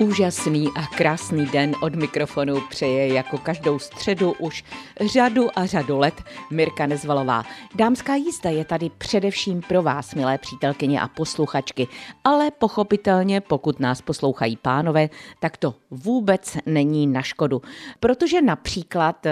Úžasný a krásný den od mikrofonu přeje jako každou středu už řadu a řadu let Mirka Nezvalová. Dámská jízda je tady především pro vás, milé přítelkyně a posluchačky, ale pochopitelně, pokud nás poslouchají pánové, tak to vůbec není na škodu. Protože například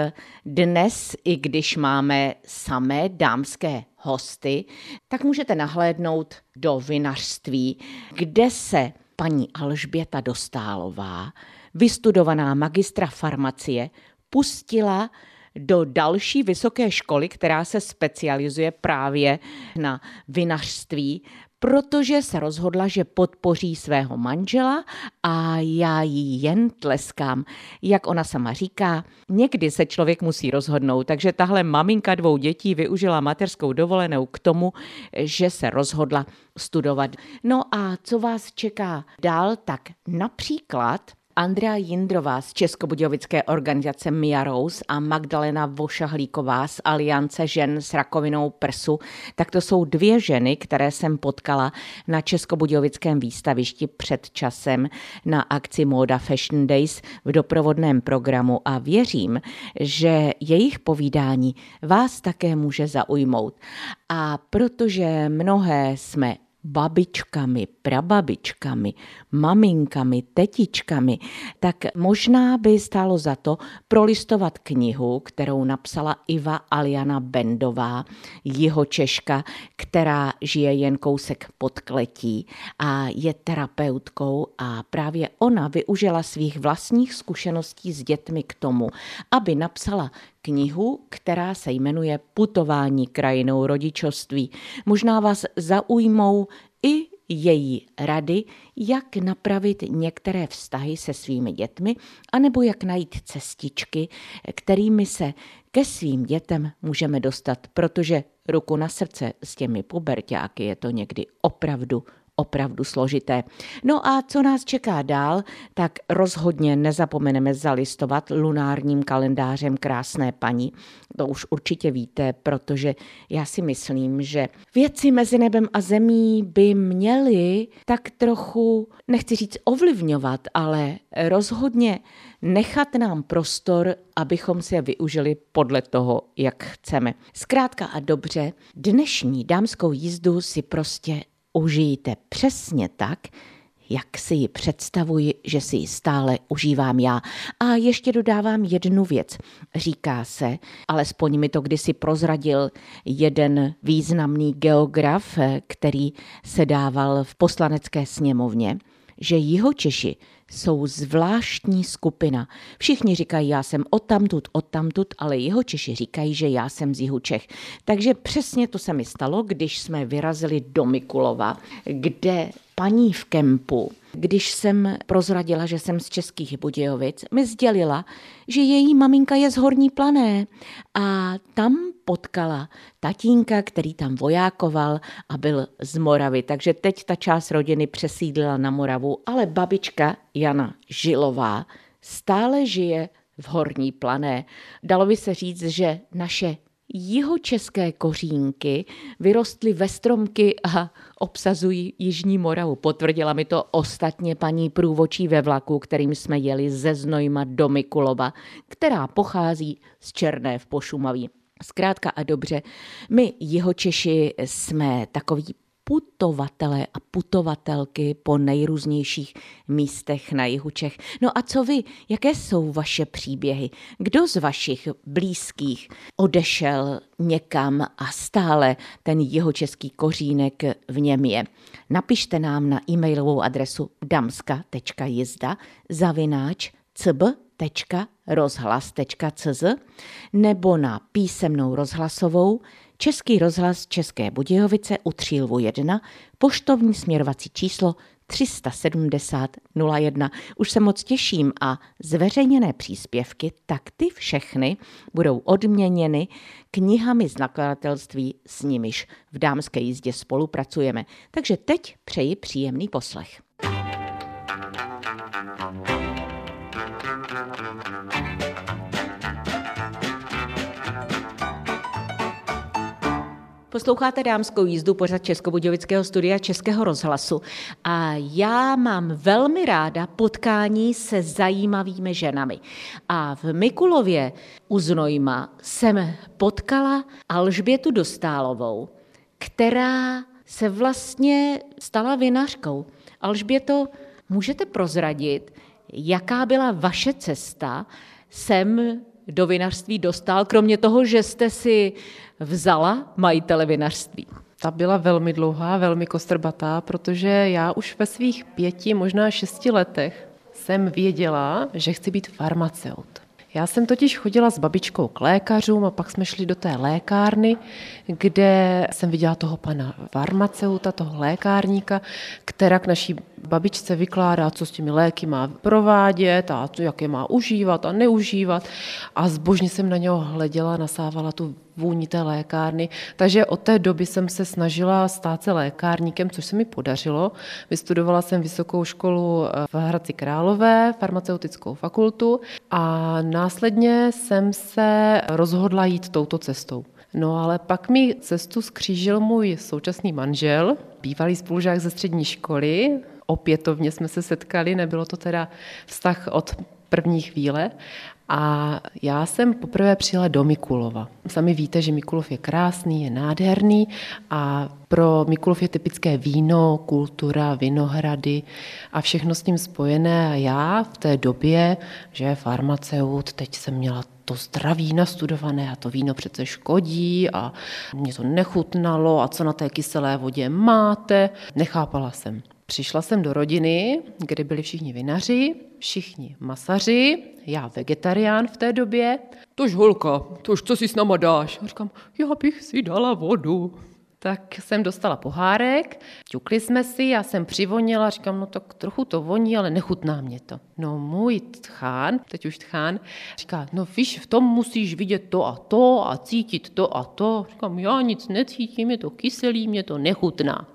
dnes, i když máme samé dámské hosty, tak můžete nahlédnout do vinařství, kde se paní Alžběta Dostálová, vystudovaná magistra farmacie, pustila do další vysoké školy, která se specializuje právě na vinařství protože se rozhodla, že podpoří svého manžela a já jí jen tleskám. Jak ona sama říká, někdy se člověk musí rozhodnout, takže tahle maminka dvou dětí využila mateřskou dovolenou k tomu, že se rozhodla studovat. No a co vás čeká dál, tak například Andrea Jindrová z Českobudějovické organizace Mia Rose a Magdalena Vošahlíková z Aliance žen s rakovinou prsu, tak to jsou dvě ženy, které jsem potkala na Českobudějovickém výstavišti před časem na akci Moda Fashion Days v doprovodném programu a věřím, že jejich povídání vás také může zaujmout. A protože mnohé jsme babičkami, prababičkami, maminkami, tetičkami, tak možná by stálo za to prolistovat knihu, kterou napsala Iva Aliana Bendová, jeho Češka, která žije jen kousek pod kletí a je terapeutkou a právě ona využila svých vlastních zkušeností s dětmi k tomu, aby napsala knihu, která se jmenuje Putování krajinou rodičovství. Možná vás zaujmou i její rady, jak napravit některé vztahy se svými dětmi, anebo jak najít cestičky, kterými se ke svým dětem můžeme dostat, protože ruku na srdce s těmi puberťáky je to někdy opravdu opravdu složité. No a co nás čeká dál, tak rozhodně nezapomeneme zalistovat lunárním kalendářem krásné paní. To už určitě víte, protože já si myslím, že věci mezi nebem a zemí by měly tak trochu, nechci říct ovlivňovat, ale rozhodně nechat nám prostor, abychom si je využili podle toho, jak chceme. Zkrátka a dobře, dnešní dámskou jízdu si prostě užijte přesně tak, jak si ji představuji, že si ji stále užívám já. A ještě dodávám jednu věc. Říká se, alespoň mi to kdysi prozradil jeden významný geograf, který se dával v poslanecké sněmovně, že Jihočeši jsou zvláštní skupina. Všichni říkají, já jsem odtamtud, odtamtud, ale jeho Češi říkají, že já jsem z Jihu Čech. Takže přesně to se mi stalo, když jsme vyrazili do Mikulova, kde paní v kempu, když jsem prozradila, že jsem z Českých Budějovic, mi sdělila, že její maminka je z Horní plané a tam potkala tatínka, který tam vojákoval a byl z Moravy. Takže teď ta část rodiny přesídlila na Moravu, ale babička Jana Žilová stále žije v Horní plané. Dalo by se říct, že naše jihočeské kořínky vyrostly ve stromky a obsazují Jižní Moravu. Potvrdila mi to ostatně paní průvočí ve vlaku, kterým jsme jeli ze Znojma do Mikulova, která pochází z Černé v Pošumaví. Zkrátka a dobře, my Jihočeši jsme takový putovatele a putovatelky po nejrůznějších místech na jihu Čech. No a co vy? Jaké jsou vaše příběhy? Kdo z vašich blízkých odešel někam a stále ten jeho český kořínek v něm je? Napište nám na e-mailovou adresu damska.jizda zavináč cb rozhlas.cz nebo na písemnou rozhlasovou Český rozhlas České Budějovice u Třílvu 1, poštovní směrovací číslo 370 01. Už se moc těším a zveřejněné příspěvky, tak ty všechny budou odměněny knihami z nakladatelství, s nimiž v dámské jízdě spolupracujeme. Takže teď přeji příjemný poslech. Posloucháte dámskou jízdu pořad Českobudějovického studia Českého rozhlasu a já mám velmi ráda potkání se zajímavými ženami. A v Mikulově u Znojma jsem potkala Alžbětu Dostálovou, která se vlastně stala vinařkou. Alžběto, můžete prozradit, jaká byla vaše cesta sem do vinařství dostal, kromě toho, že jste si vzala majitele vinařství? Ta byla velmi dlouhá, velmi kostrbatá, protože já už ve svých pěti, možná šesti letech jsem věděla, že chci být farmaceut. Já jsem totiž chodila s babičkou k lékařům a pak jsme šli do té lékárny, kde jsem viděla toho pana farmaceuta, toho lékárníka, která k naší babičce vykládá, co s těmi léky má provádět a jak je má užívat a neužívat. A zbožně jsem na něho hleděla, nasávala tu vůni té lékárny. Takže od té doby jsem se snažila stát se lékárníkem, což se mi podařilo. Vystudovala jsem vysokou školu v Hradci Králové, farmaceutickou fakultu a následně jsem se rozhodla jít touto cestou. No ale pak mi cestu skřížil můj současný manžel, bývalý spolužák ze střední školy, opětovně jsme se setkali, nebylo to teda vztah od první chvíle. A já jsem poprvé přijela do Mikulova. Sami víte, že Mikulov je krásný, je nádherný a pro Mikulov je typické víno, kultura, vinohrady a všechno s tím spojené. A já v té době, že farmaceut, teď jsem měla to zdraví nastudované a to víno přece škodí a mě to nechutnalo a co na té kyselé vodě máte. Nechápala jsem. Přišla jsem do rodiny, kde byli všichni vinaři, všichni masaři, já vegetarián v té době. Tož holka, tož co si s náma dáš? A říkám, já bych si dala vodu. Tak jsem dostala pohárek, ťukli jsme si, já jsem přivonila, říkám, no tak trochu to voní, ale nechutná mě to. No můj tchán, teď už tchán, říká, no víš, v tom musíš vidět to a to a cítit to a to. Říkám, já nic necítím, je to kyselý, mě to nechutná.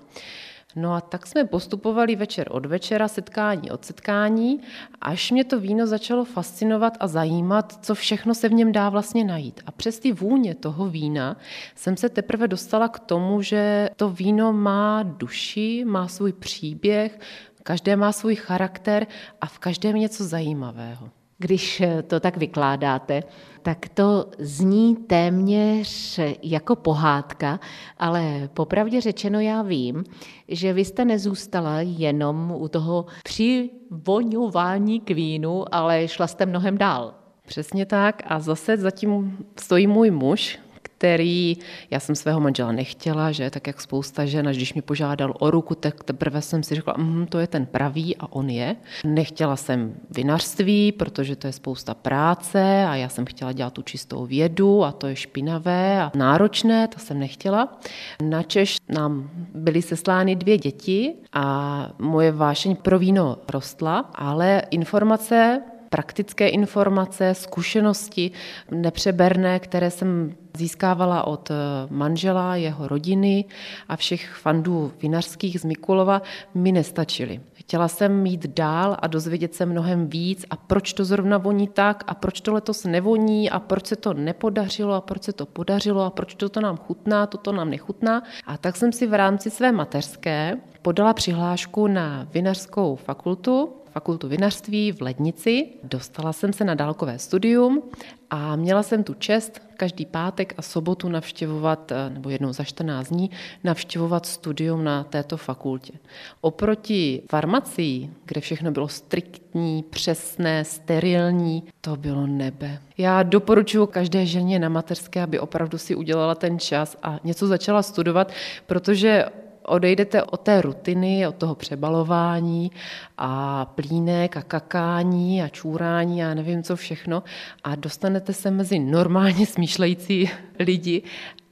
No a tak jsme postupovali večer od večera, setkání od setkání, až mě to víno začalo fascinovat a zajímat, co všechno se v něm dá vlastně najít. A přes ty vůně toho vína jsem se teprve dostala k tomu, že to víno má duši, má svůj příběh, každé má svůj charakter a v každém něco zajímavého. Když to tak vykládáte, tak to zní téměř jako pohádka, ale popravdě řečeno já vím, že vy jste nezůstala jenom u toho přivoňování k vínu, ale šla jste mnohem dál. Přesně tak a zase zatím stojí můj muž, který, já jsem svého manžela nechtěla, že tak jak spousta žen, až když mi požádal o ruku, tak teprve jsem si řekla, mm, to je ten pravý a on je. Nechtěla jsem vinařství, protože to je spousta práce a já jsem chtěla dělat tu čistou vědu a to je špinavé a náročné, to jsem nechtěla. Na Češ nám byly seslány dvě děti a moje vášeň pro víno rostla, ale informace praktické informace, zkušenosti nepřeberné, které jsem získávala od eh, manžela, jeho rodiny a všech fandů vinařských z Mikulova, mi nestačily. Chtěla jsem mít dál a dozvědět se mnohem víc a proč to zrovna voní tak a proč to letos nevoní a proč se to nepodařilo a proč se to podařilo a proč toto nám chutná, toto nám nechutná. A tak jsem si v rámci své mateřské podala přihlášku na vinařskou fakultu fakultu vinařství v Lednici. Dostala jsem se na dálkové studium a měla jsem tu čest každý pátek a sobotu navštěvovat, eh, nebo jednou za 14 dní, navštěvovat studium na této fakultě. Oproti farmacii, kde všechno bylo striktní, přesné, sterilní, to bylo nebe. Já doporučuji každé ženě na mateřské, aby opravdu si udělala ten čas a něco začala studovat, protože odejdete od té rutiny, od toho přebalování a plínek a kakání a čůrání a nevím co všechno a dostanete se mezi normálně smýšlející lidi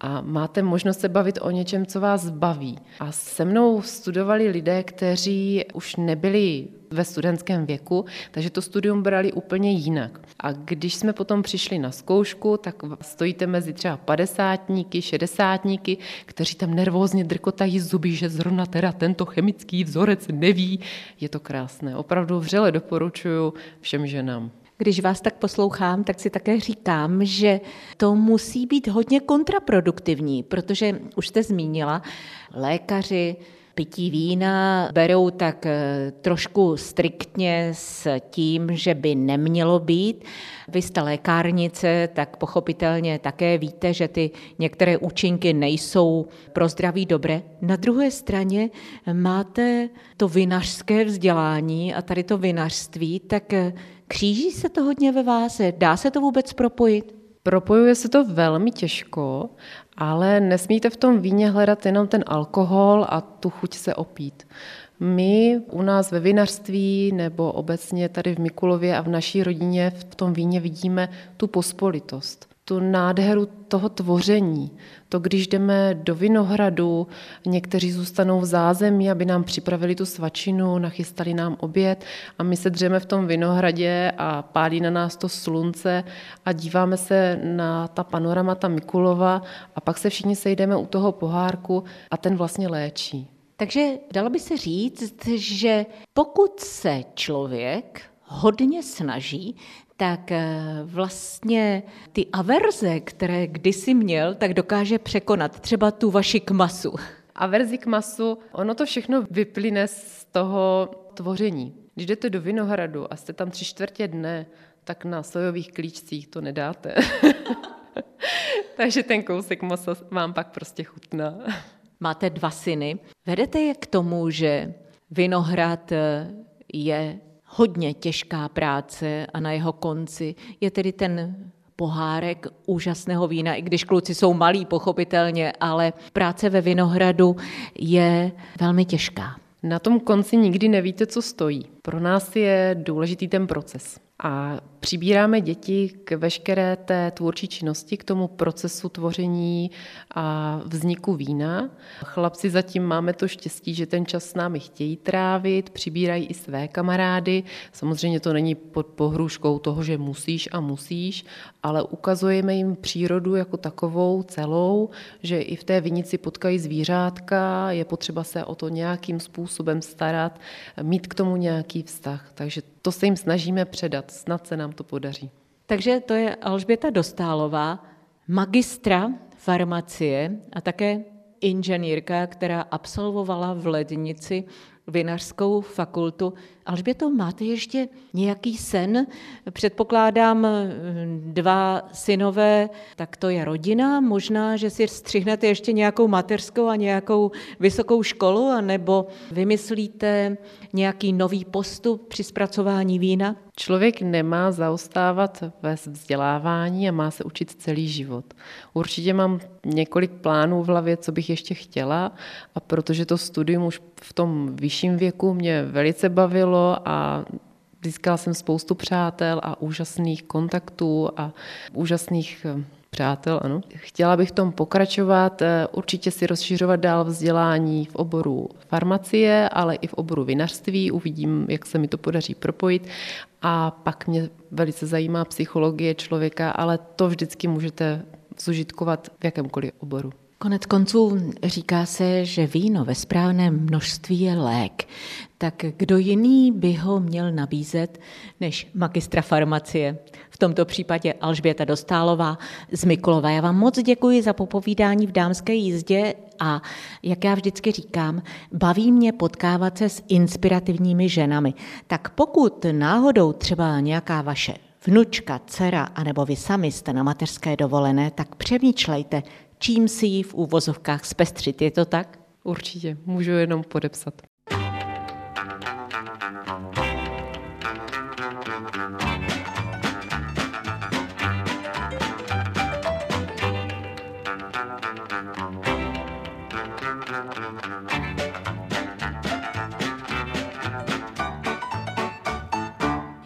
a máte možnost se bavit o něčem, co vás baví. A se mnou studovali lidé, kteří už nebyli ve studentském věku, takže to studium brali úplně jinak. A když jsme potom přišli na zkoušku, tak stojíte mezi třeba padesátníky, šedesátníky, kteří tam nervózně drkotají zuby, že zrovna teda tento chemický vzorec neví. Je to krásné. Opravdu vřele doporučuju všem ženám. Když vás tak poslouchám, tak si také říkám, že to musí být hodně kontraproduktivní, protože už jste zmínila, lékaři, pití vína berou tak eh, trošku striktně s tím, že by nemělo být. Vy jste lékárnice, tak pochopitelně také víte, že ty některé účinky nejsou pro zdraví dobré. Na druhé straně máte to vinařské vzdělání a tady to vinařství, tak eh, kříží se to hodně ve vás? Dá se to vůbec propojit? Propojuje se to velmi těžko, ale nesmíte v tom víně hledat jenom ten alkohol a tu chuť se opít. My u nás ve vinařství nebo obecně tady v Mikulově a v naší rodině v tom víně vidíme tu pospolitost tu nádheru toho tvoření. To, když jdeme do Vinohradu, někteří zůstanou v zázemí, aby nám připravili tu svačinu, nachystali nám oběd a my se dřeme v tom Vinohradě a pálí na nás to slunce a díváme se na ta panoramata Mikulova a pak se všichni sejdeme u toho pohárku a ten vlastně léčí. Takže dalo by se říct, že pokud se člověk hodně snaží, tak eh, vlastně ty averze, které kdysi měl, tak dokáže překonat třeba tu vaši kmasu. Averzi k masu, ono to všechno vyplyne z toho tvoření. Když jdete do Vinohradu a jste tam tři čtvrtě dne, tak na sojových klíčcích to nedáte. Takže ten kousek masa vám pak prostě chutná. Máte dva syny. Vedete je k tomu, že Vinohrad eh, je hodně těžká práce a na jeho konci je tedy ten pohárek úžasného vína, i když kluci jsou malí, pochopitelně, ale práce ve Vinohradu je velmi těžká. Na tom konci nikdy nevíte, co stojí. Pro nás je důležitý ten proces. A přibíráme děti k veškeré té tvůrčí činnosti, k tomu procesu tvoření a vzniku vína. Chlapci zatím máme to štěstí, že ten čas s námi chtějí trávit, přibírají i své kamarády. Samozřejmě to není pod pohrůžkou toho, že musíš a musíš, ale ukazujeme jim přírodu jako takovou celou, že i v té vinici potkají zvířátka, je potřeba se o to nějakým způsobem starat, mít k tomu nějaký vztah. Takže to se jim snažíme předat, snad se nám to podaří. Takže to je Alžběta Dostálová, magistra farmacie a také inženýrka, která absolvovala v Lednici vinařskou fakultu. Alžběto, máte ještě nějaký sen? Předpokládám dva synové, tak to je rodina. Možná, že si střihnete ještě nějakou mateřskou a nějakou vysokou školu, anebo vymyslíte nějaký nový postup při zpracování vína? Člověk nemá zaostávat ve vzdělávání a má se učit celý život. Určitě mám několik plánů v hlavě, co bych ještě chtěla a protože to studium už v tom vyšším věku mě velice bavilo a získala jsem spoustu přátel a úžasných kontaktů a úžasných eh, přátel, ano. Chtěla bych v tom pokračovat, eh, určitě si rozšiřovat dál vzdělání v oboru farmacie, ale i v oboru vinařství. Uvidím, jak se mi to podaří propojit. A pak mě velice zajímá psychologie člověka, ale to vždycky můžete zužitkovat v jakémkoliv oboru. Konec konců říká se, že víno ve správném množství je lék. Tak kdo jiný by ho měl nabízet než magistra farmacie? V tomto případě Alžběta Dostálová z Mikulova. Já vám moc děkuji za popovídání v dámské jízdě a jak já vždycky říkám, baví mě potkávat se s inspirativními ženami. Tak pokud náhodou třeba nějaká vaše vnučka, dcera, anebo vy sami jste na mateřské dovolené, tak přemýšlejte, čím si ji v úvozovkách zpestřit. Je to tak? Určitě, můžu jenom podepsat.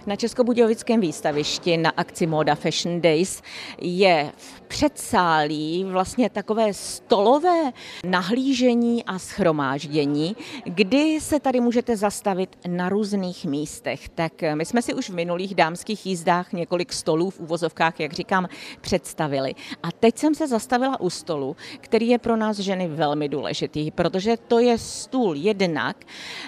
Na Českobudějovickém výstavišti na akci Moda Fashion Days je v předsálí vlastně takové stolové nahlížení a schromáždění, kdy se tady můžete zastavit na různých místech. Tak my jsme si už v minulých dámských jízdách několik stolů v úvozovkách, jak říkám, představili. A teď jsem se zastavila u stolu, který je pro nás ženy velmi důležitý, protože to je stůl jednak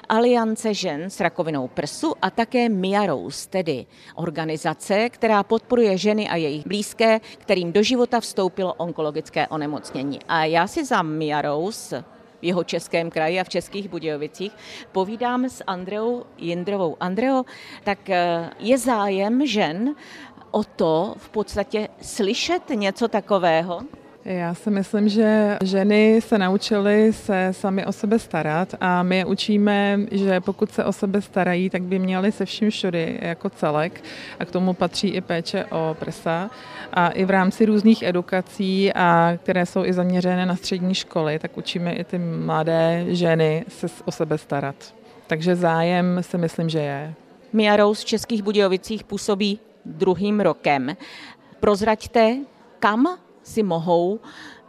Aliance žen s rakovinou prsu a také Mia Rose Tedy organizace, která podporuje ženy a jejich blízké, kterým do života vstoupilo onkologické onemocnění. A já si za Mia Rose v jeho českém kraji a v Českých Budějovicích. Povídám s Andreou Jindrovou. Andreo, tak eh, je zájem žen o to v podstatě slyšet něco takového? Já si myslím, že ženy se naučily se sami o sebe starat a my je učíme, že pokud se o sebe starají, tak by měly se vším všudy jako celek a k tomu patří i péče o prsa a i v rámci různých edukací, a které jsou i zaměřené na střední školy, tak učíme i ty mladé ženy se o sebe starat. Takže zájem si myslím, že je. Mia Rose v Českých Budějovicích působí druhým rokem. Prozraďte, kam si mohou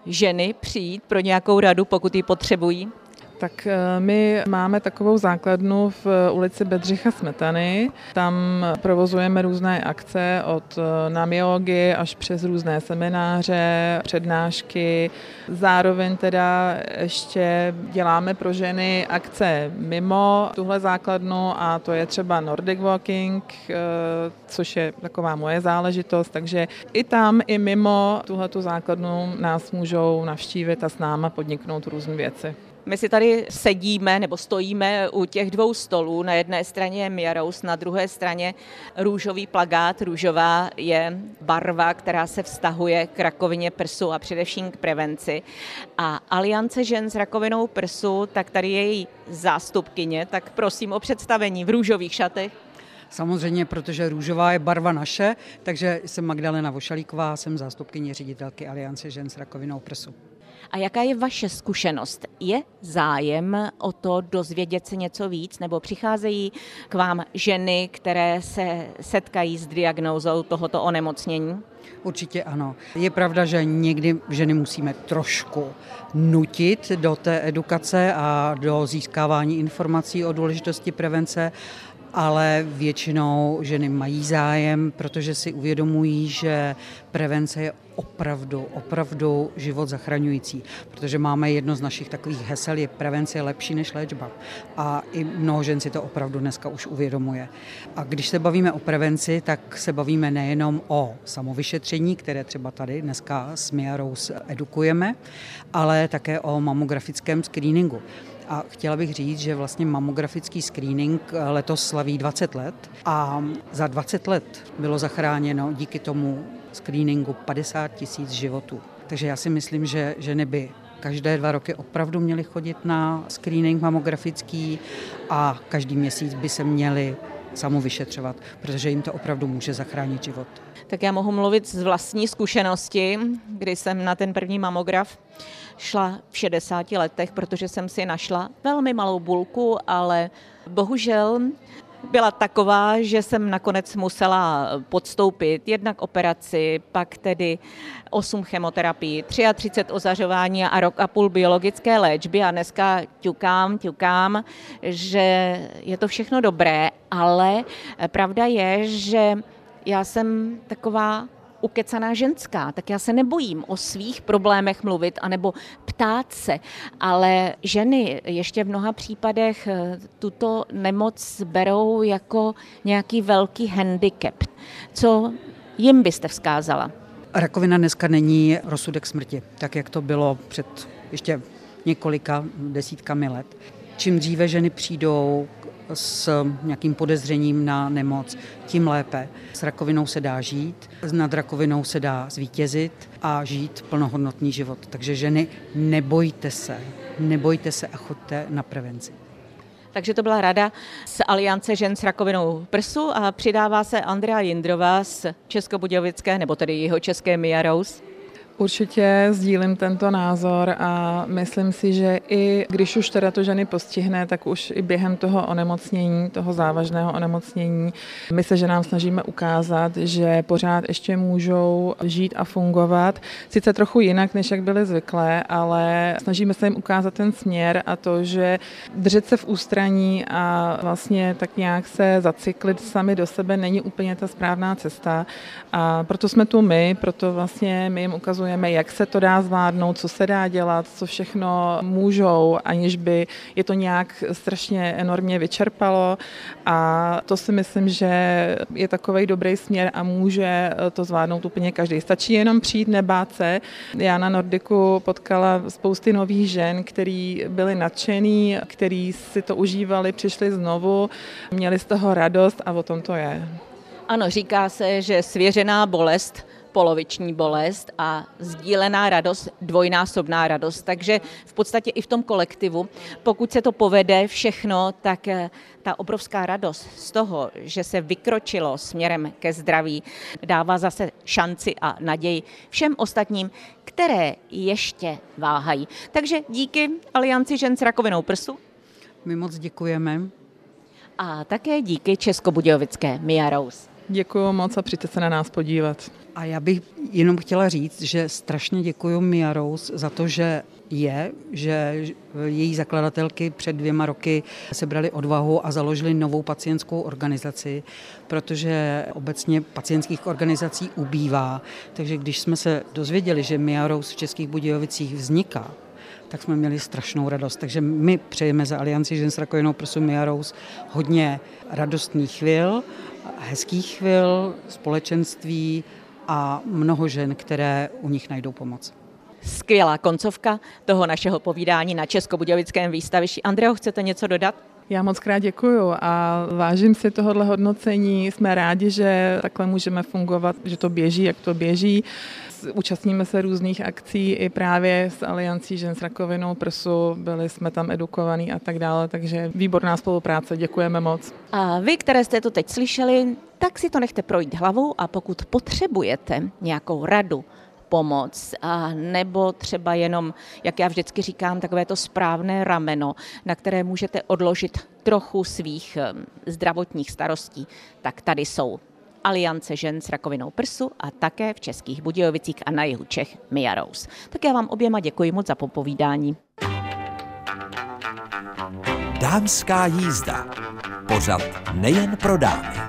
ženy přijít pro nějakou radu, pokud ji potřebují? Tak eh, my máme takovou základnu v eh, ulici Bedřicha Smetany. Tam provozujeme různé akce od eh, namiogy až přes různé semináře, přednášky. Zároveň teda ještě děláme pro ženy akce mimo tuhle základnu a to je třeba Nordic Walking, což je taková moje záležitost, takže i tam, i mimo tuhletu základnu nás můžou navštívit a s náma podniknout různé věci. My si tady sedíme nebo stojíme u těch dvou stolů. Na jedné straně je Miarous, na druhé straně růžový plagát. Růžová je barva, která se vztahuje k rakovině prsu a především k prevenci. A Aliance žen s rakovinou prsu, tak tady je její zástupkyně, tak prosím o představení v růžových šatech. Samozřejmě, protože růžová je barva naše, takže jsem Magdalena Vošalíková, jsem zástupkyně ředitelky Aliance žen s rakovinou prsu. A jaká je vaše zkušenost? Je zájem o to dozvědět se něco víc, nebo přicházejí k vám ženy, které se setkají s diagnózou tohoto onemocnění? Určitě ano. Je pravda, že někdy ženy musíme trošku nutit do té edukace a do získávání informací o důležitosti prevence, ale většinou ženy mají zájem, protože si uvědomují, že prevence je opravdu, opravdu život zachraňující, protože máme jedno z našich takových hesel, je prevence je lepší než léčba. A i mnoho žen si to opravdu dneska už uvědomuje. A když se bavíme o prevenci, tak se bavíme nejenom o samovyšetření, které třeba tady dneska s Mia Rose edukujeme, ale také o mamografickém screeningu. A chtěla bych říct, že vlastně mamografický screening letos slaví 20 let a za 20 let bylo zachráněno díky tomu screeningu 50 tisíc životů. Takže já si myslím, že ženy by každé dva roky opravdu měly chodit na screening mamografický a každý měsíc by se měly samovyšetřovat, protože jim to opravdu může zachránit život. Tak já mohu mluvit z vlastní zkušenosti, kdy jsem na ten první mamograf šla v 60 letech, protože jsem si našla velmi malou bulku, ale bohužel byla taková, že jsem nakonec musela podstoupit jednak operaci, pak tedy 8 chemoterapií, 33 ozařování a rok a půl biologické léčby. A dneska ťukám, ťukám, že je to všechno dobré, ale pravda je, že já jsem taková ukecaná ženská, tak já se nebojím o svých problémech mluvit anebo ptát se, ale ženy ještě v mnoha případech eh, tuto nemoc berou jako nějaký velký handicap. Co jim byste vzkázala? Rakovina dneska není rozsudek smrti, tak jak to bylo před ještě několika desítkami let. Čím dříve ženy přijdou s nějakým podezřením na nemoc, tím lépe. S rakovinou se dá žít, nad rakovinou se dá zvítězit a žít plnohodnotný život. Takže ženy, nebojte se, nebojte se a choďte na prevenci. Takže to byla rada z Aliance žen s rakovinou prsu a přidává se Andrea Jindrová z Českobudějovické, nebo tedy jeho české Mia Rose. Určitě sdílím tento názor a myslím si, že i když už teda to ženy postihne, tak už i během toho onemocnění, toho závažného onemocnění, my se ženám snažíme ukázat, že pořád ještě můžou žít a fungovat. Sice trochu jinak, než jak byly zvyklé, ale snažíme se jim ukázat ten směr a to, že držet se v ústraní a vlastně tak nějak se zacyklit sami do sebe není úplně ta správná cesta. A proto jsme tu my, proto vlastně my jim ukazujeme, ukazujeme, jak se to dá zvládnout, co se dá dělat, co všechno můžou, aniž by je to nějak strašně enormně vyčerpalo. A to si myslím, že je takový dobrý směr a může to zvládnout úplně každý. Stačí jenom přijít, nebát se. Já na Nordiku potkala spousty nových žen, který byli nadšený, který si to užívali, přišli znovu, měli z toho radost a o tom to je. Ano, říká se, že svěřená bolest poloviční bolest a sdílená radost, dvojnásobná radost. Takže v podstatě i v tom kolektivu, pokud se to povede všechno, tak eh, ta obrovská radost z toho, že se vykročilo směrem ke zdraví, dává zase šanci a naději všem ostatním, které ještě váhají. Takže díky Alianci žen s rakovinou prsu. My moc děkujeme. A také díky Českobudějovické Mia Rose. Děkuji moc a přijďte se na nás podívat. A já bych jenom chtěla říct, že strašně děkuji Mia Rose za to, že je, že její zakladatelky před dvěma roky sebrali odvahu a založili novou pacientskou organizaci, protože obecně pacientských organizací ubývá. Takže když jsme se dozvěděli, že Mia Rose v Českých Budějovicích vzniká, tak jsme měli strašnou radost. Takže my přejeme za Alianci žen s rakovinou prsu Mia Rose hodně radostných chvil, hezkých chvil, společenství a mnoho žen, které u nich najdou pomoc. Skvělá koncovka toho našeho povídání na Českobudějovickém výstavišti. Andreo, chcete něco dodat? Já moc krát děkuju a vážím si tohohle hodnocení. Jsme rádi, že takhle můžeme fungovat, že to běží, jak to běží. Účastníme se různých akcí i právě s Aliancí žen s rakovinou prsu, byli jsme tam edukovaní a tak dále, takže výborná spolupráce, děkujeme moc. A vy, které jste to teď slyšeli, tak si to nechte projít hlavou a pokud potřebujete nějakou radu, pomoc, a nebo třeba jenom, jak já vždycky říkám, takové to správné rameno, na které můžete odložit trochu svých eh, zdravotních starostí, tak tady jsou Aliance žen s rakovinou prsu a také v Českých Budějovicích a na jihu Čech Mia Rose. Tak já vám oběma děkuji moc za popovídání. Dámská jízda. Pořad nejen pro dámy.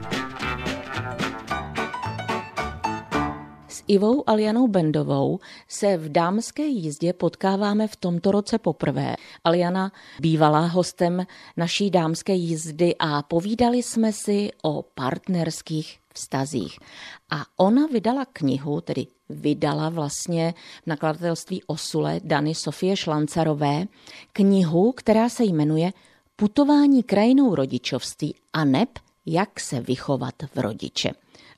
Ivou Alianou Bendovou se v dámské jízdě potkáváme v tomto roce poprvé. Aliana bývala hostem naší dámské jízdy a povídali jsme si o partnerských vztazích. A ona vydala knihu, tedy vydala vlastně v nakladatelství Osule Dany Sofie Šlancarové, knihu, která se jmenuje Putování krajinou rodičovství a neb jak se vychovat v rodiče.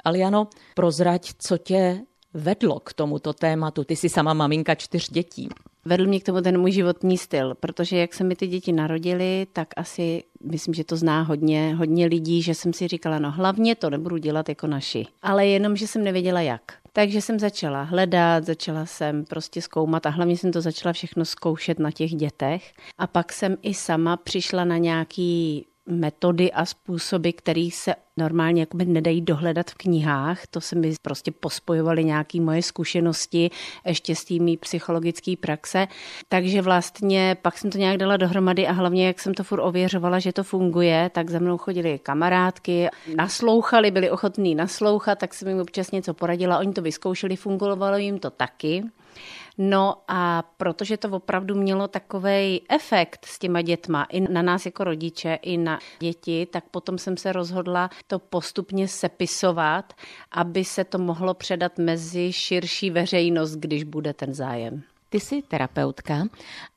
Aliano, prozrať, co tě vedlo k tomuto tématu? Ty jsi sama maminka čtyř dětí. Vedl mě k tomu ten můj životní styl, protože jak se mi ty děti narodily, tak asi myslím, že to zná hodně, hodně lidí, že jsem si říkala, no hlavně to nebudu dělat jako naši. Ale jenom, že jsem nevěděla jak. Takže jsem začala hledat, začala jsem prostě zkoumat a hlavně jsem to začala všechno zkoušet na těch dětech. A pak jsem i sama přišla na nějaký metody a způsoby, které se normálně jakoby nedají dohledat v knihách. To se mi prostě pospojovaly nějaké moje zkušenosti ještě z té psychologické praxe. Takže vlastně pak jsem to nějak dala dohromady a hlavně, jak jsem to furt ověřovala, že to funguje, tak za mnou chodili kamarádky, naslouchali, byli ochotní naslouchat, tak jsem jim občas něco poradila, oni to vyzkoušeli, fungovalo jim to taky. No a protože to opravdu mělo takový efekt s těma dětma, i na nás jako rodiče, i na děti, tak potom jsem se rozhodla to postupně sepisovat, aby se to mohlo předat mezi širší veřejnost, když bude ten zájem. Ty jsi terapeutka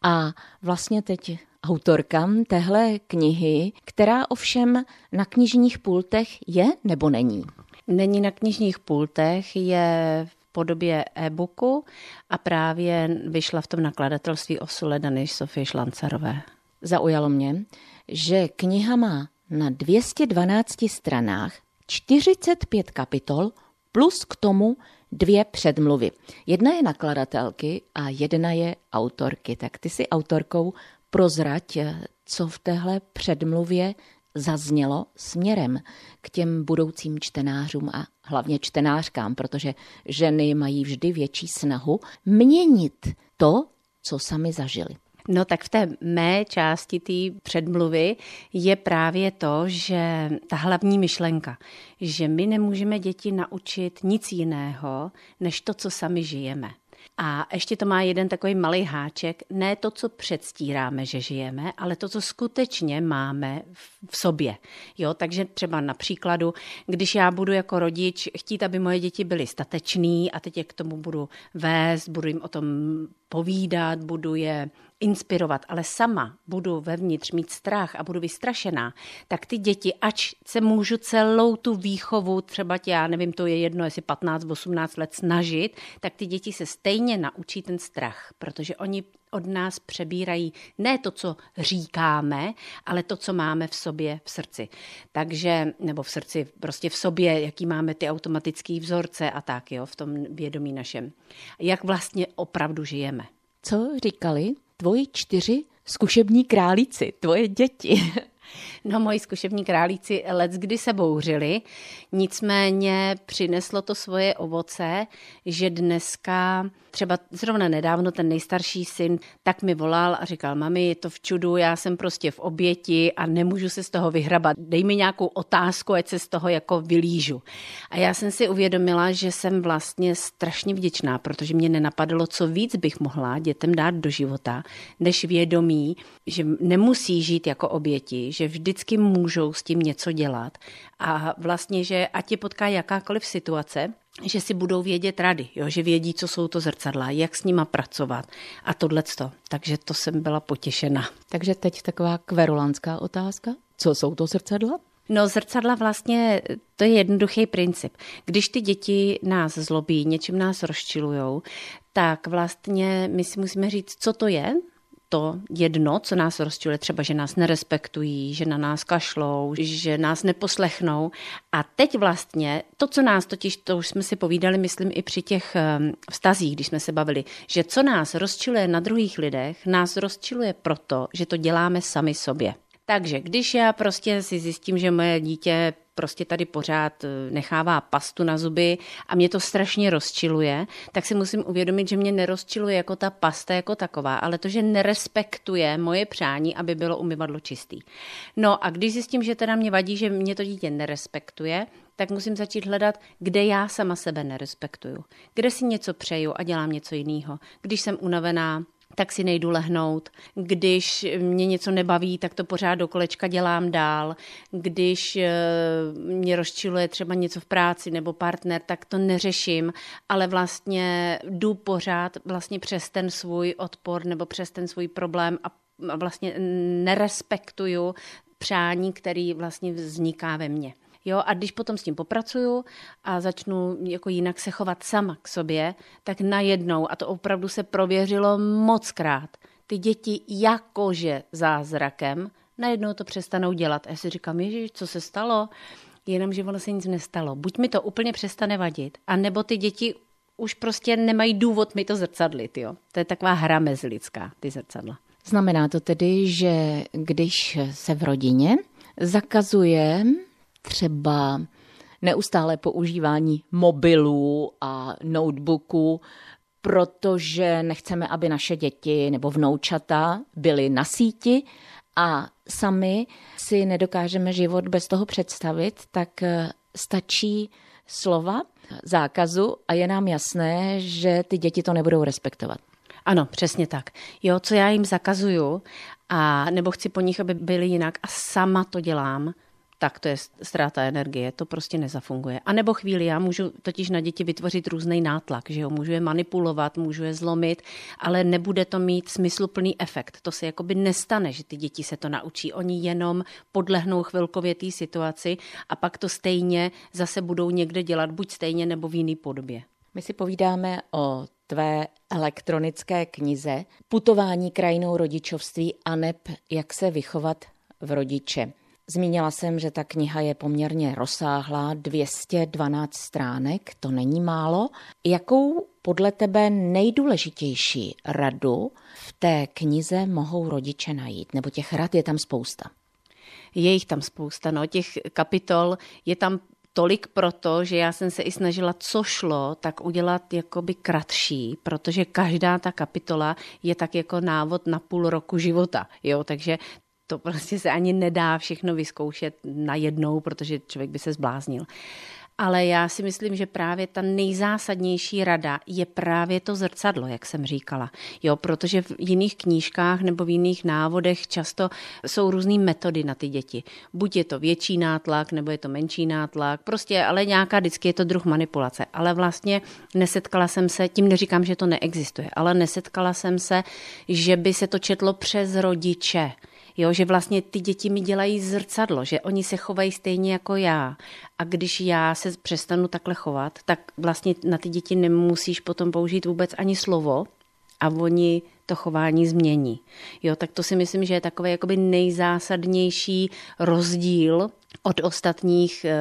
a vlastně teď autorka téhle knihy, která ovšem na knižních pultech je nebo není? Není na knižních pultech, je podobě e-booku a právě vyšla v tom nakladatelství Osule Dany Sofie Šlancarové. Zaujalo mě, že kniha má na 212 stranách 45 kapitol plus k tomu dvě předmluvy. Jedna je nakladatelky a jedna je autorky. Tak ty si autorkou prozrať, co v téhle předmluvě zaznělo směrem k těm budoucím čtenářům a hlavně čtenářkám, protože ženy mají vždy větší snahu měnit to, co sami zažili. No tak v té mé části té předmluvy je právě to, že ta hlavní myšlenka, že my nemůžeme děti naučit nic jiného, než to, co sami žijeme. A ještě to má jeden takový malý háček, ne to, co předstíráme, že žijeme, ale to, co skutečně máme v sobě. Jo, takže třeba na příkladu, když já budu jako rodič chtít, aby moje děti byly statečný a teď je k tomu budu vést, budu jim o tom povídat, budu je inspirovat, ale sama budu vevnitř mít strach a budu vystrašená, tak ty děti, ač se můžu celou tu výchovu, třeba tě, já nevím, to je jedno, jestli 15-18 let snažit, tak ty děti se stejně naučí ten strach, protože oni od nás přebírají ne to, co říkáme, ale to, co máme v sobě v srdci. Takže, nebo v srdci, prostě v sobě, jaký máme ty automatické vzorce a tak, jo, v tom vědomí našem. Jak vlastně opravdu žijeme. Co říkali tvoji čtyři zkušební králíci, tvoje děti? No, moji zkušební králíci let kdy se bouřili, nicméně přineslo to svoje ovoce, že dneska, třeba zrovna nedávno ten nejstarší syn, tak mi volal a říkal, mami, je to v čudu, já jsem prostě v oběti a nemůžu se z toho vyhrabat. Dej mi nějakou otázku, ať se z toho jako vylížu. A já jsem si uvědomila, že jsem vlastně strašně vděčná, protože mě nenapadlo, co víc bych mohla dětem dát do života, než vědomí, že nemusí žít jako oběti, že vždycky můžou s tím něco dělat a vlastně, že ať je potká jakákoliv situace, že si budou vědět rady, jo? že vědí, co jsou to zrcadla, jak s nima pracovat a tohleto. Takže to jsem byla potěšena. Takže teď taková kverulánská otázka. Co jsou to zrcadla? No zrcadla vlastně, to je jednoduchý princip. Když ty děti nás zlobí, něčím nás rozčilujou, tak vlastně my si musíme říct, co to je, to jedno, co nás rozčiluje, třeba, že nás nerespektují, že na nás kašlou, že nás neposlechnou. A teď vlastně to, co nás totiž, to už jsme si povídali, myslím i při těch ehm, vztazích, když jsme se bavili, že co nás rozčiluje na druhých lidech, nás rozčiluje proto, že to děláme sami sobě. Takže když já prostě si zjistím, že moje dítě prostě tady pořád eh, nechává pastu na zuby a mě to strašně rozčiluje, tak si musím uvědomit, že mě nerozčiluje jako ta pasta jako taková, ale to, že nerespektuje moje přání, aby bylo umyvadlo čistý. No a když zjistím, že teda mě vadí, že mě to dítě nerespektuje, tak musím začít hledat, kde já sama sebe nerespektuju. Kde si něco přeju a dělám něco jiného. Když jsem unavená, tak si nejdu lehnout. Když mě něco nebaví, tak to pořád do kolečka dělám dál. Když eh, mě rozčiluje třeba něco v práci nebo partner, tak to neřeším, ale vlastně jdu pořád vlastně přes ten svůj odpor nebo přes ten svůj problém a vlastně nerespektuju přání, který vlastně vzniká ve mně. Jo, a když potom s tím popracuju a začnu jako jinak se chovat sama k sobě, tak najednou, a to opravdu se prověřilo moc krát, ty děti jakože zázrakem najednou to přestanou dělat. A já si říkám, ježiš, co se stalo? Jenomže ono se nic nestalo. Buď mi to úplně přestane vadit, anebo ty děti už prostě nemají důvod mi to zrcadlit. Jo? To je taková hra mezilidská, ty zrcadla. Znamená to tedy, že když se v rodině zakazuje třeba neustále používání mobilů a notebooků, protože nechceme, aby naše děti nebo vnoučata byly na síti a sami si nedokážeme život bez toho představit, tak eh, stačí slova zákazu a je nám jasné, že ty děti to nebudou respektovat. Ano, přesně tak. Jo, co já jim zakazuju, a nebo chci po nich, aby byli jinak a sama to dělám, tak to je ztráta energie, to prostě nezafunguje. A nebo chvíli, já můžu totiž na děti vytvořit různý nátlak, že jo, můžu je manipulovat, můžu je zlomit, ale nebude to mít smysluplný efekt. To se jakoby nestane, že ty děti se to naučí. Oni jenom podlehnou chvilkově té situaci a pak to stejně zase budou někde dělat, buď stejně nebo v jiný podobě. My si povídáme o tvé elektronické knize Putování krajinou rodičovství a neb jak se vychovat v rodiče. Zmínila jsem, že ta kniha je poměrně rozsáhlá, 212 stránek, to není málo. Jakou podle tebe nejdůležitější radu v té knize mohou rodiče najít? Nebo těch rad je tam spousta? Je jich tam spousta, no, těch kapitol je tam tolik proto, že já jsem se i snažila, co šlo, tak udělat jakoby kratší, protože každá ta kapitola je tak jako návod na půl roku života, jo, takže to prostě se ani nedá všechno vyzkoušet najednou, protože člověk by se zbláznil. Ale já si myslím, že právě ta nejzásadnější rada je právě to zrcadlo, jak jsem říkala. Jo, protože v jiných knížkách nebo v jiných návodech často jsou různé metody na ty děti. Buď je to větší nátlak, nebo je to menší nátlak, prostě, ale nějaká vždycky je to druh manipulace. Ale vlastně nesetkala jsem se, tím neříkám, že to neexistuje, ale nesetkala jsem se, že by se to četlo přes rodiče. Jo, že vlastně ty děti mi dělají zrcadlo, že oni se chovají stejně jako já. A když já se přestanu takhle chovat, tak vlastně na ty děti nemusíš potom použít vůbec ani slovo a oni to chování změní. Jo, tak to si myslím, že je takový jakoby nejzásadnější rozdíl od ostatních eh,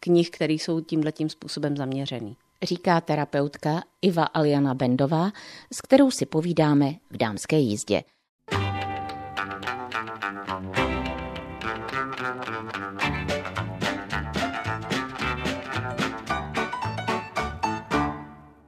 knih, které jsou tímhle tím způsobem zaměřený. Říká terapeutka Iva Aliana Bendová, s kterou si povídáme v dámské jízdě.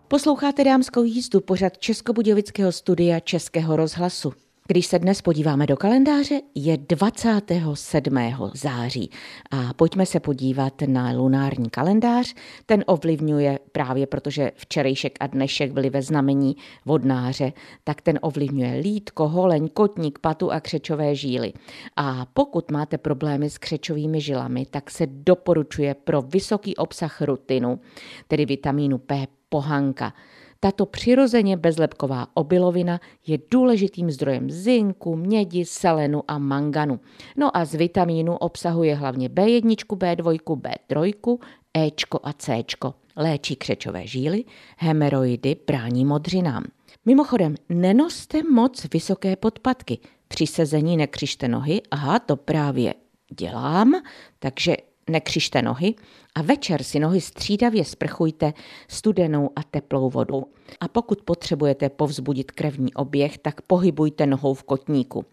Posloucháte dámskou jízdu pořad Českobudějovického studia Českého rozhlasu. Když se dnes podíváme do kalendáře, je 27. září a pojďme se podívat na lunární kalendář. Ten ovlivňuje právě, protože včerejšek a dnešek byly ve znamení vodnáře, tak ten ovlivňuje lítko, holeň, kotník, patu a křečové žíly. A pokud máte problémy s křečovými žilami, tak se doporučuje pro vysoký obsah rutinu, tedy vitamínu P, pohanka. Tato přirozeně bezlepková obilovina je důležitým zdrojem zinku, mědi, selenu a manganu. No a z vitamínu obsahuje hlavně B1, B2, B3, Ečko a Cčko. Léčí křečové žíly, hemeroidy, brání modřinám. Mimochodem, nenoste moc vysoké podpatky. Při sezení nekřižte nohy, aha, to právě dělám, takže nekřižte nohy a večer si nohy střídavě sprchujte studenou a teplou vodou. A pokud potřebujete povzbudit krevní oběh, tak pohybujte nohou v kotníku.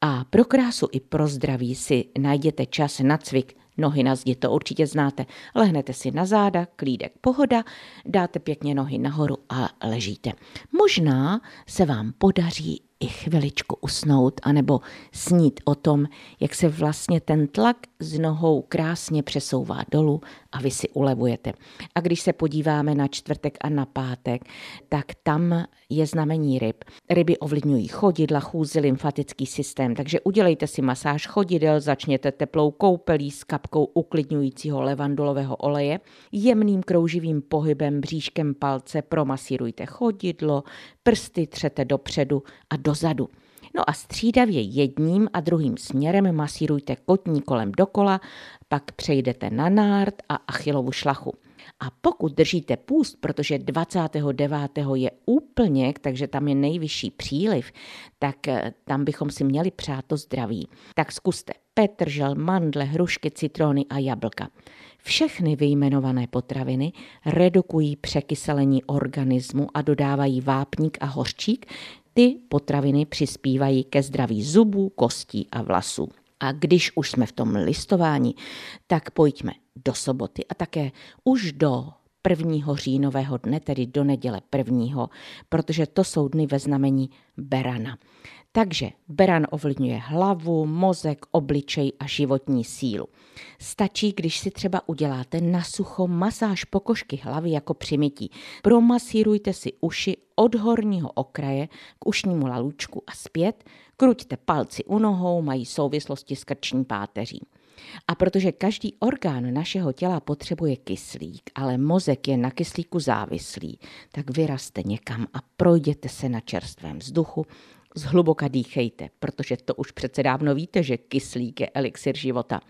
A pro krásu i pro zdraví si najděte čas na cvik nohy na zdi, to určitě znáte. Lehnete si na záda, klídek pohoda, dáte pěkně nohy nahoru a ležíte. Možná se vám podaří i chviličku usnout, anebo snít o tom, jak se vlastně ten tlak z nohou krásně přesouvá dolů a vy si ulevujete. A když se podíváme na čtvrtek a na pátek, tak tam je znamení ryb. Ryby ovlivňují chodidla, chůzi, lymfatický systém, takže udělejte si masáž chodidel, začněte teplou koupelí s kapkou uklidňujícího levandulového oleje, jemným krouživým pohybem bříškem palce promasírujte chodidlo, prsty třete dopředu a dozadu. No a střídavě jedním a druhým směrem masírujte kotní kolem dokola, pak přejdete na nárt a achilovu šlachu. A pokud držíte půst, protože 29. je úplně, takže tam je nejvyšší příliv, tak eh, tam bychom si měli přát to zdraví. Tak zkuste petržel, mandle, hrušky, citrony a jablka. Všechny vyjmenované potraviny redukují překyselení organismu a dodávají vápník a hořčík, ty potraviny přispívají ke zdraví zubů, kostí a vlasů. A když už jsme v tom listování, tak pojďme do soboty a také už do prvního říjnového dne, tedy do neděle prvního, protože to jsou dny ve znamení Berana. Takže beran ovlivňuje hlavu, mozek, obličej a životní sílu. Stačí, když si třeba uděláte na sucho masáž pokožky hlavy jako přimití. Promasírujte si uši od horního okraje k ušnímu lalučku a zpět, kruťte palci u nohou, mají souvislosti s krční páteří. A protože každý orgán našeho těla potřebuje kyslík, ale mozek je na kyslíku závislý, tak vyraste někam a projděte se na čerstvém vzduchu, zhluboka dýchejte, protože to už přece dávno víte, že kyslík je elixir života.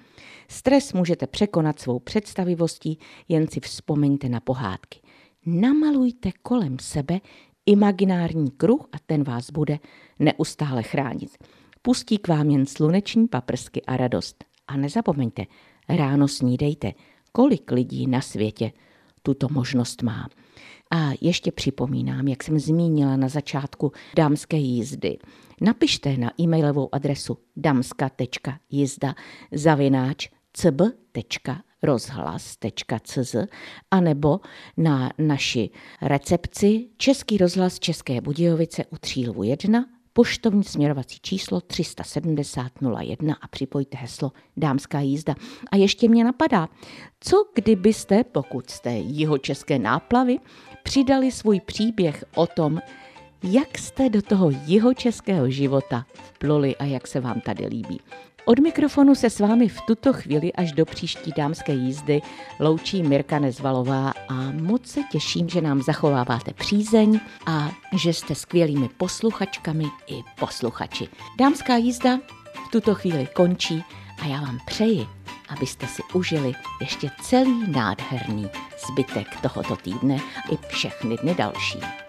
Stres můžete překonat svou představivostí, jen si vzpomeňte na pohádky. Namalujte kolem sebe imaginární kruh a ten vás bude neustále chránit. Pustí k vám jen sluneční paprsky a radost. A nezapomeňte, ráno snídejte, kolik lidí na světě tuto možnost má. A ještě připomínám, jak jsem zmínila na začátku dámské jízdy. Napište na e-mailovou adresu damska.jizda zavináč cb.rozhlas.cz anebo na naši recepci Český rozhlas České Budějovice u Třílvu 1 poštovní směrovací číslo 370 01 a připojte heslo Dámská jízda. A ještě mě napadá, co kdybyste, pokud jste jihočeské náplavy, přidali svůj příběh o tom, jak jste do toho jihočeského života vpluli a jak se vám tady líbí. Od mikrofonu se s vámi v tuto chvíli až do příští dámské jízdy loučí Mirka Nezvalová a moc se těším, že nám zachováváte přízeň a že jste skvělými posluchačkami i posluchači. Dámská jízda v tuto chvíli končí a já vám přeji, abyste si užili ještě celý nádherný zbytek tohoto týdne i všechny dny další.